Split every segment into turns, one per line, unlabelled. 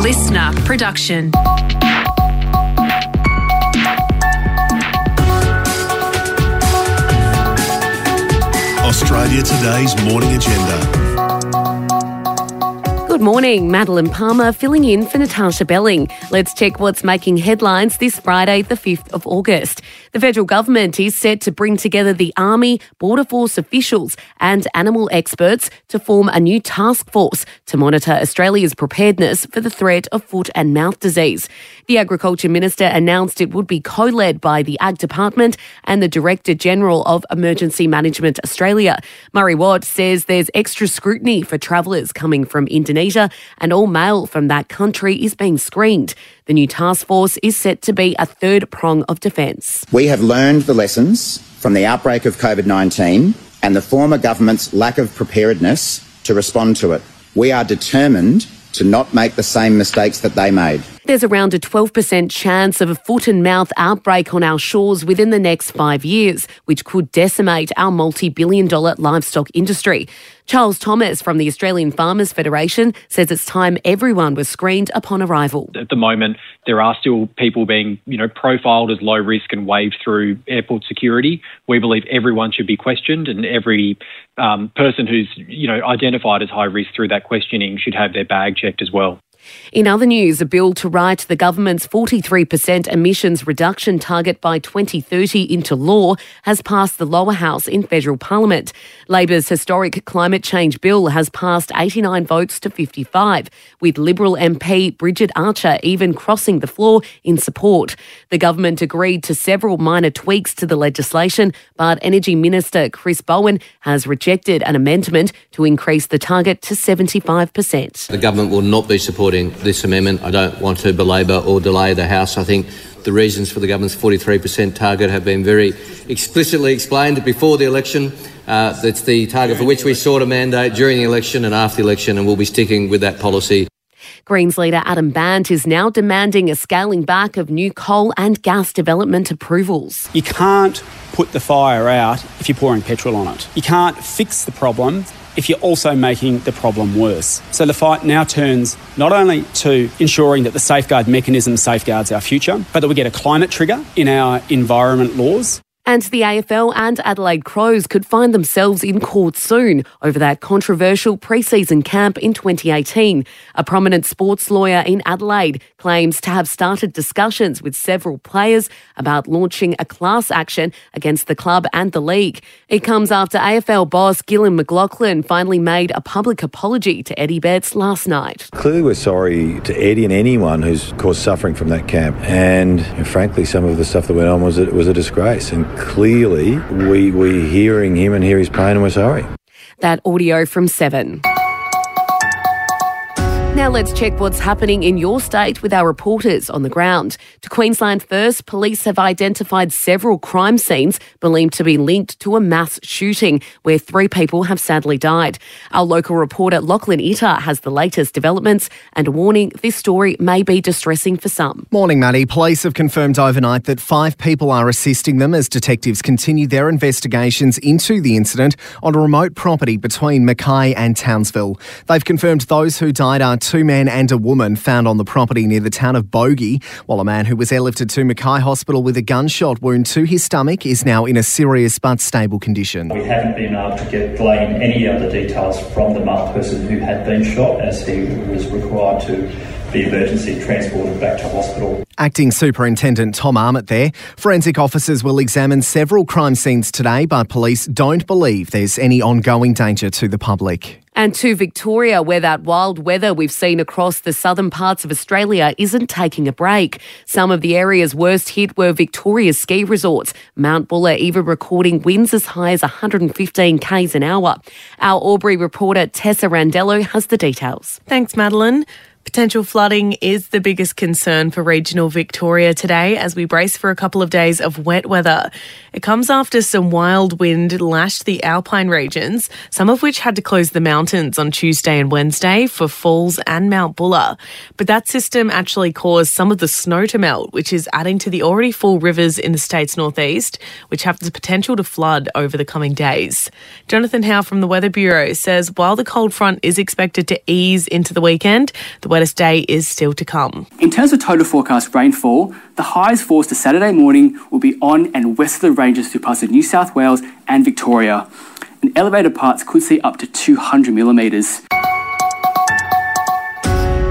listener production.
Australia Today's morning agenda.
Good morning, Madeline Palmer filling in for Natasha Belling. Let's check what's making headlines this Friday, the 5th of August. The federal government is set to bring together the Army, Border Force officials, and animal experts to form a new task force to monitor Australia's preparedness for the threat of foot and mouth disease. The Agriculture Minister announced it would be co led by the Ag Department and the Director General of Emergency Management Australia. Murray Watt says there's extra scrutiny for travellers coming from Indonesia Indonesia, and all mail from that country is being screened. The new task force is set to be a third prong of defence.
We have learned the lessons from the outbreak of COVID 19 and the former government's lack of preparedness to respond to it. We are determined to not make the same mistakes that they made.
There's around a 12% chance of a foot and mouth outbreak on our shores within the next five years, which could decimate our multi billion dollar livestock industry. Charles Thomas from the Australian Farmers Federation says it's time everyone was screened upon arrival.
At the moment, there are still people being, you know, profiled as low risk and waved through airport security. We believe everyone should be questioned, and every um, person who's, you know, identified as high risk through that questioning should have their bag checked as well.
In other news, a bill to write the government's 43% emissions reduction target by 2030 into law has passed the lower house in federal parliament. Labor's historic climate change bill has passed 89 votes to 55, with Liberal MP Bridget Archer even crossing the floor in support. The government agreed to several minor tweaks to the legislation, but Energy Minister Chris Bowen has rejected an amendment to increase the target to 75%.
The government will not be supporting supporting this amendment. I don't want to belabour or delay the House. I think the reasons for the government's 43% target have been very explicitly explained before the election. Uh, that's the target for which we sought a mandate during the election and after the election, and we'll be sticking with that policy.
Greens leader Adam Bandt is now demanding a scaling back of new coal and gas development approvals.
You can't put the fire out if you're pouring petrol on it. You can't fix the problem if you're also making the problem worse. So the fight now turns not only to ensuring that the safeguard mechanism safeguards our future, but that we get a climate trigger in our environment laws.
And the AFL and Adelaide Crows could find themselves in court soon over that controversial pre-season camp in 2018. A prominent sports lawyer in Adelaide claims to have started discussions with several players about launching a class action against the club and the league. It comes after AFL boss Gillon McLachlan finally made a public apology to Eddie Betts last night.
Clearly, we're sorry to Eddie and anyone who's caused suffering from that camp. And, frankly, some of the stuff that went on was a, was a disgrace. And clearly we, we're hearing him and hear his pain and we're sorry.
That audio from Seven. Now let's check what's happening in your state with our reporters on the ground. To Queensland first, police have identified several crime scenes believed to be linked to a mass shooting where three people have sadly died. Our local reporter Lachlan Itter has the latest developments and a warning this story may be distressing for some.
Morning, Maddie. Police have confirmed overnight that five people are assisting them as detectives continue their investigations into the incident on a remote property between Mackay and Townsville. They've confirmed those who died are two men and a woman found on the property near the town of Bogie, while a man who was airlifted to Mackay Hospital with a gunshot wound to his stomach is now in a serious but stable condition.
We haven't been able to get glean any other details from the male person who had been shot as he was required to be emergency transported back to hospital.
Acting Superintendent Tom Armit there. Forensic officers will examine several crime scenes today, but police don't believe there's any ongoing danger to the public.
And to Victoria, where that wild weather we've seen across the southern parts of Australia isn't taking a break. Some of the areas worst hit were Victoria's ski resorts, Mount Buller even recording winds as high as 115 k's an hour. Our Albury reporter Tessa Randello has the details.
Thanks, Madeline. Potential flooding is the biggest concern for regional Victoria today as we brace for a couple of days of wet weather. It comes after some wild wind lashed the alpine regions, some of which had to close the mountains on Tuesday and Wednesday for Falls and Mount Buller. But that system actually caused some of the snow to melt, which is adding to the already full rivers in the state's northeast, which have the potential to flood over the coming days. Jonathan How from the Weather Bureau says while the cold front is expected to ease into the weekend, the wettest day is still to come.
In terms of total forecast rainfall, the highs for to Saturday morning will be on and west of the ranges through parts of New South Wales and Victoria. And elevated parts could see up to 200 millimetres.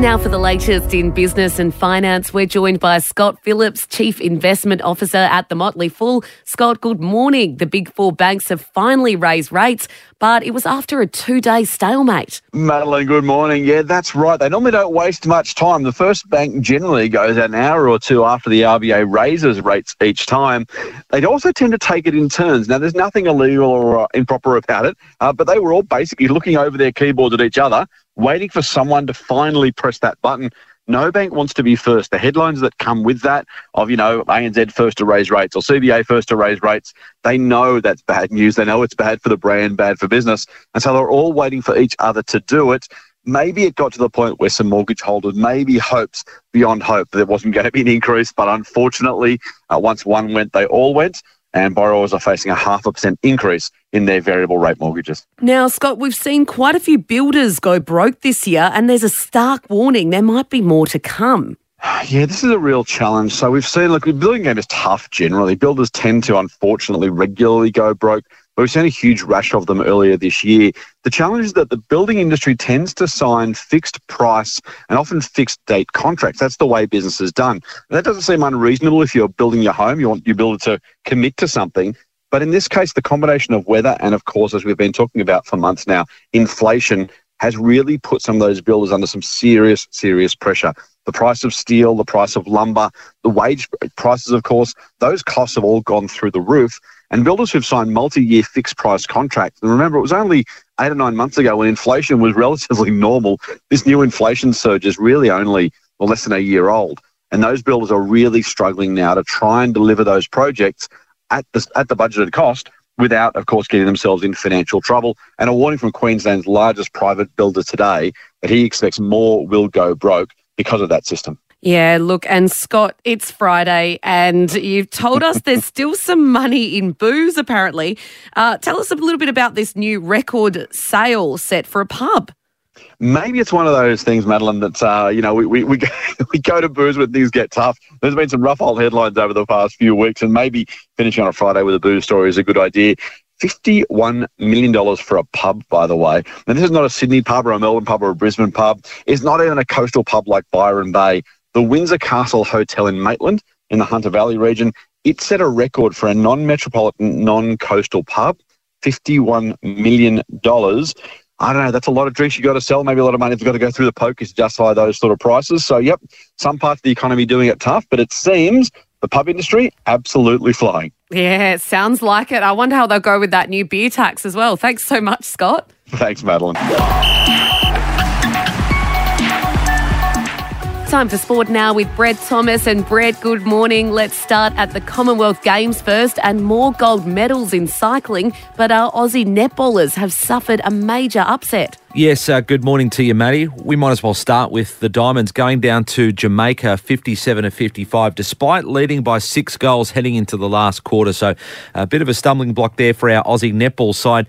Now, for the latest in business and finance, we're joined by Scott Phillips, Chief Investment Officer at the Motley Fool. Scott, good morning. The big four banks have finally raised rates, but it was after a two day stalemate.
Madeline, good morning. Yeah, that's right. They normally don't waste much time. The first bank generally goes an hour or two after the RBA raises rates each time. They'd also tend to take it in turns. Now, there's nothing illegal or improper about it, uh, but they were all basically looking over their keyboards at each other waiting for someone to finally press that button. No bank wants to be first. The headlines that come with that of, you know, ANZ first to raise rates or CBA first to raise rates, they know that's bad news. They know it's bad for the brand, bad for business. And so they're all waiting for each other to do it. Maybe it got to the point where some mortgage holders maybe hoped beyond hope that there wasn't going to be an increase. But unfortunately, uh, once one went, they all went and borrowers are facing a half a percent increase in their variable rate mortgages.
Now, Scott, we've seen quite a few builders go broke this year, and there's a stark warning there might be more to come.
Yeah, this is a real challenge. So we've seen, look, the building game is tough generally. Builders tend to, unfortunately, regularly go broke. But we've seen a huge rash of them earlier this year. The challenge is that the building industry tends to sign fixed price and often fixed date contracts. That's the way business is done. And that doesn't seem unreasonable if you're building your home, you want your builder to commit to something. But in this case, the combination of weather and, of course, as we've been talking about for months now, inflation has really put some of those builders under some serious, serious pressure. The price of steel, the price of lumber, the wage prices, of course, those costs have all gone through the roof. And builders who've signed multi-year fixed price contracts, and remember, it was only eight or nine months ago when inflation was relatively normal. This new inflation surge is really only well, less than a year old. And those builders are really struggling now to try and deliver those projects at the, at the budgeted cost without, of course, getting themselves in financial trouble. And a warning from Queensland's largest private builder today that he expects more will go broke because of that system.
Yeah, look, and Scott, it's Friday, and you've told us there's still some money in booze, apparently. Uh, tell us a little bit about this new record sale set for a pub.
Maybe it's one of those things, Madeline, that, uh, you know, we, we, we, go, we go to booze when things get tough. There's been some rough old headlines over the past few weeks, and maybe finishing on a Friday with a booze story is a good idea. $51 million for a pub, by the way. And this is not a Sydney pub or a Melbourne pub or a Brisbane pub. It's not even a coastal pub like Byron Bay the Windsor Castle Hotel in Maitland in the Hunter Valley region, it set a record for a non-metropolitan, non-coastal pub, $51 million. I don't know, that's a lot of drinks you got to sell, maybe a lot of money that's got to go through the pokers to justify those sort of prices. So, yep, some parts of the economy doing it tough, but it seems the pub industry absolutely flying.
Yeah, it sounds like it. I wonder how they'll go with that new beer tax as well. Thanks so much, Scott.
Thanks, Madeline.
Time for sport now with Brett Thomas. And Brett, good morning. Let's start at the Commonwealth Games first and more gold medals in cycling. But our Aussie netballers have suffered a major upset.
Yes, uh, good morning to you, Matty. We might as well start with the Diamonds going down to Jamaica 57 to 55, despite leading by six goals heading into the last quarter. So a bit of a stumbling block there for our Aussie netball side.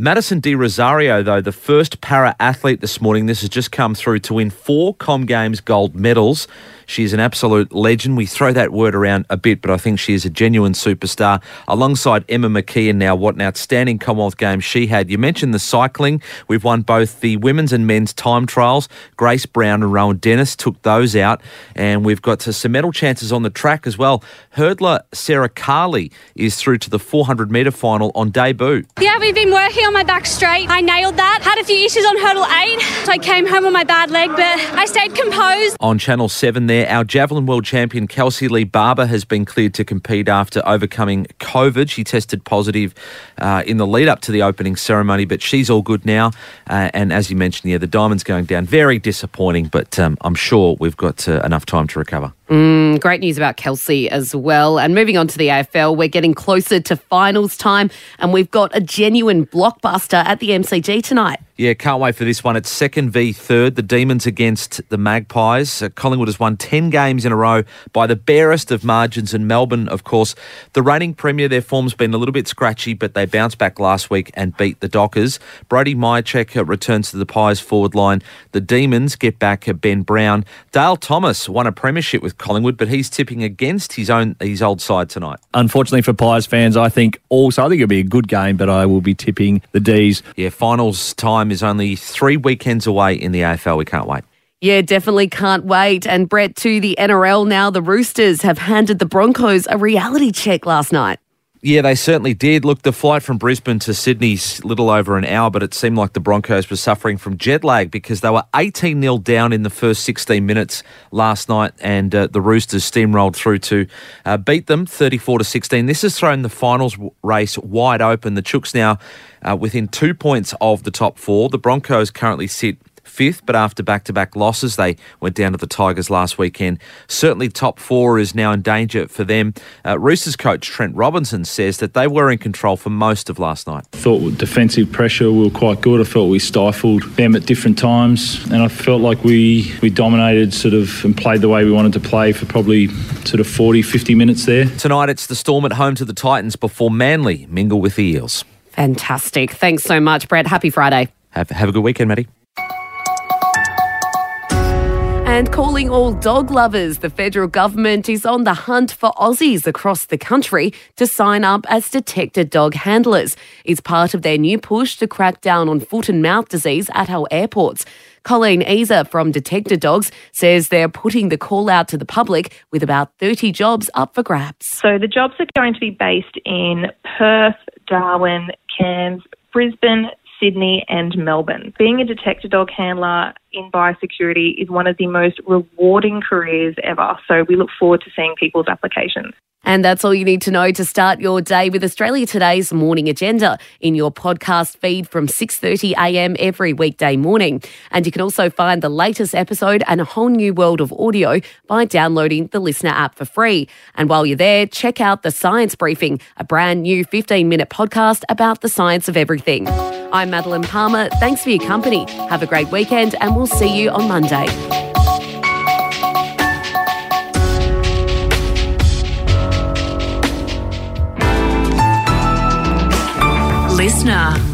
Madison de Rozario, though, the first para athlete this morning, this has just come through to win four Com Games gold medals. She's an absolute legend. We throw that word around a bit, but I think she is a genuine superstar. Alongside Emma McKeon now, what an outstanding Commonwealth Games she had. You mentioned the cycling. We've won both the women's and men's time trials. Grace Brown and Rohan Dennis took those out, and we've got some medal chances on the track as well. Hurdler Sarah Carli is through to the 400 metre final on debut.
Yeah, we've been working on my back straight. I nailed that. Had a few issues on hurdle eight, so I came home on my bad leg, but I stayed composed.
On Channel 7 there, our javelin world champion Kelsey Lee Barber has been cleared to compete after overcoming COVID. She tested positive uh, in the lead up to the opening ceremony, but she's all good now. Uh, and as you mentioned, yeah, the diamond's going down. Very disappointing, but um, I'm sure we've got uh, enough time to recover.
Mm, great news about Kelsey as well. And moving on to the AFL, we're getting closer to finals time, and we've got a genuine blockbuster at the MCG tonight.
Yeah, can't wait for this one. It's second v third. The Demons against the Magpies. Uh, Collingwood has won 10 games in a row by the barest of margins. And Melbourne, of course, the reigning premier, their form's been a little bit scratchy, but they bounced back last week and beat the Dockers. Brody Mihocek uh, returns to the Pies forward line. The Demons get back Ben Brown. Dale Thomas won a premiership with Collingwood, but he's tipping against his own his old side tonight.
Unfortunately for Pies fans, I think also, I think it'll be a good game, but I will be tipping the D's.
Yeah, finals time is only three weekends away in the AFL. We can't wait.
Yeah, definitely can't wait. And Brett, to the NRL now, the Roosters have handed the Broncos a reality check last night.
Yeah, they certainly did. Look, the flight from Brisbane to Sydney's little over an hour, but it seemed like the Broncos were suffering from jet lag because they were 18 0 down in the first 16 minutes last night, and uh, the Roosters steamrolled through to uh, beat them 34 to 16. This has thrown the finals race wide open. The Chooks now uh, within two points of the top four. The Broncos currently sit fifth, but after back to back losses, they went down to the Tigers last weekend. Certainly, top four is now in danger for them. Uh, Roosters coach Trent Robinson says that they were in control for most of last night.
Thought defensive pressure we were quite good. I felt we stifled them at different times, and I felt like we, we dominated sort of and played the way we wanted to play for probably sort of 40, 50 minutes there.
Tonight, it's the Storm at home to the Titans before Manly mingle with the Eels.
Fantastic. Thanks so much, Brett. Happy Friday.
Have, have a good weekend, Maddie.
And calling all dog lovers, the federal government is on the hunt for Aussies across the country to sign up as detector dog handlers. It's part of their new push to crack down on foot and mouth disease at our airports. Colleen Easer from Detector Dogs says they're putting the call out to the public with about 30 jobs up for grabs.
So the jobs are going to be based in Perth, Darwin, Cairns, Brisbane, Sydney, and Melbourne. Being a detector dog handler in biosecurity is one of the most rewarding careers ever. So we look forward to seeing people's applications.
And that's all you need to know to start your day with Australia Today's morning agenda in your podcast feed from 6:30 a.m. every weekday morning. And you can also find the latest episode and a whole new world of audio by downloading the LiSTNR app for free. And while you're there, check out the Science Briefing, a brand new 15-minute podcast about the science of everything. I'm Madeline Palmer. Thanks for your company. Have a great weekend and we'll see you on Monday.
Listener.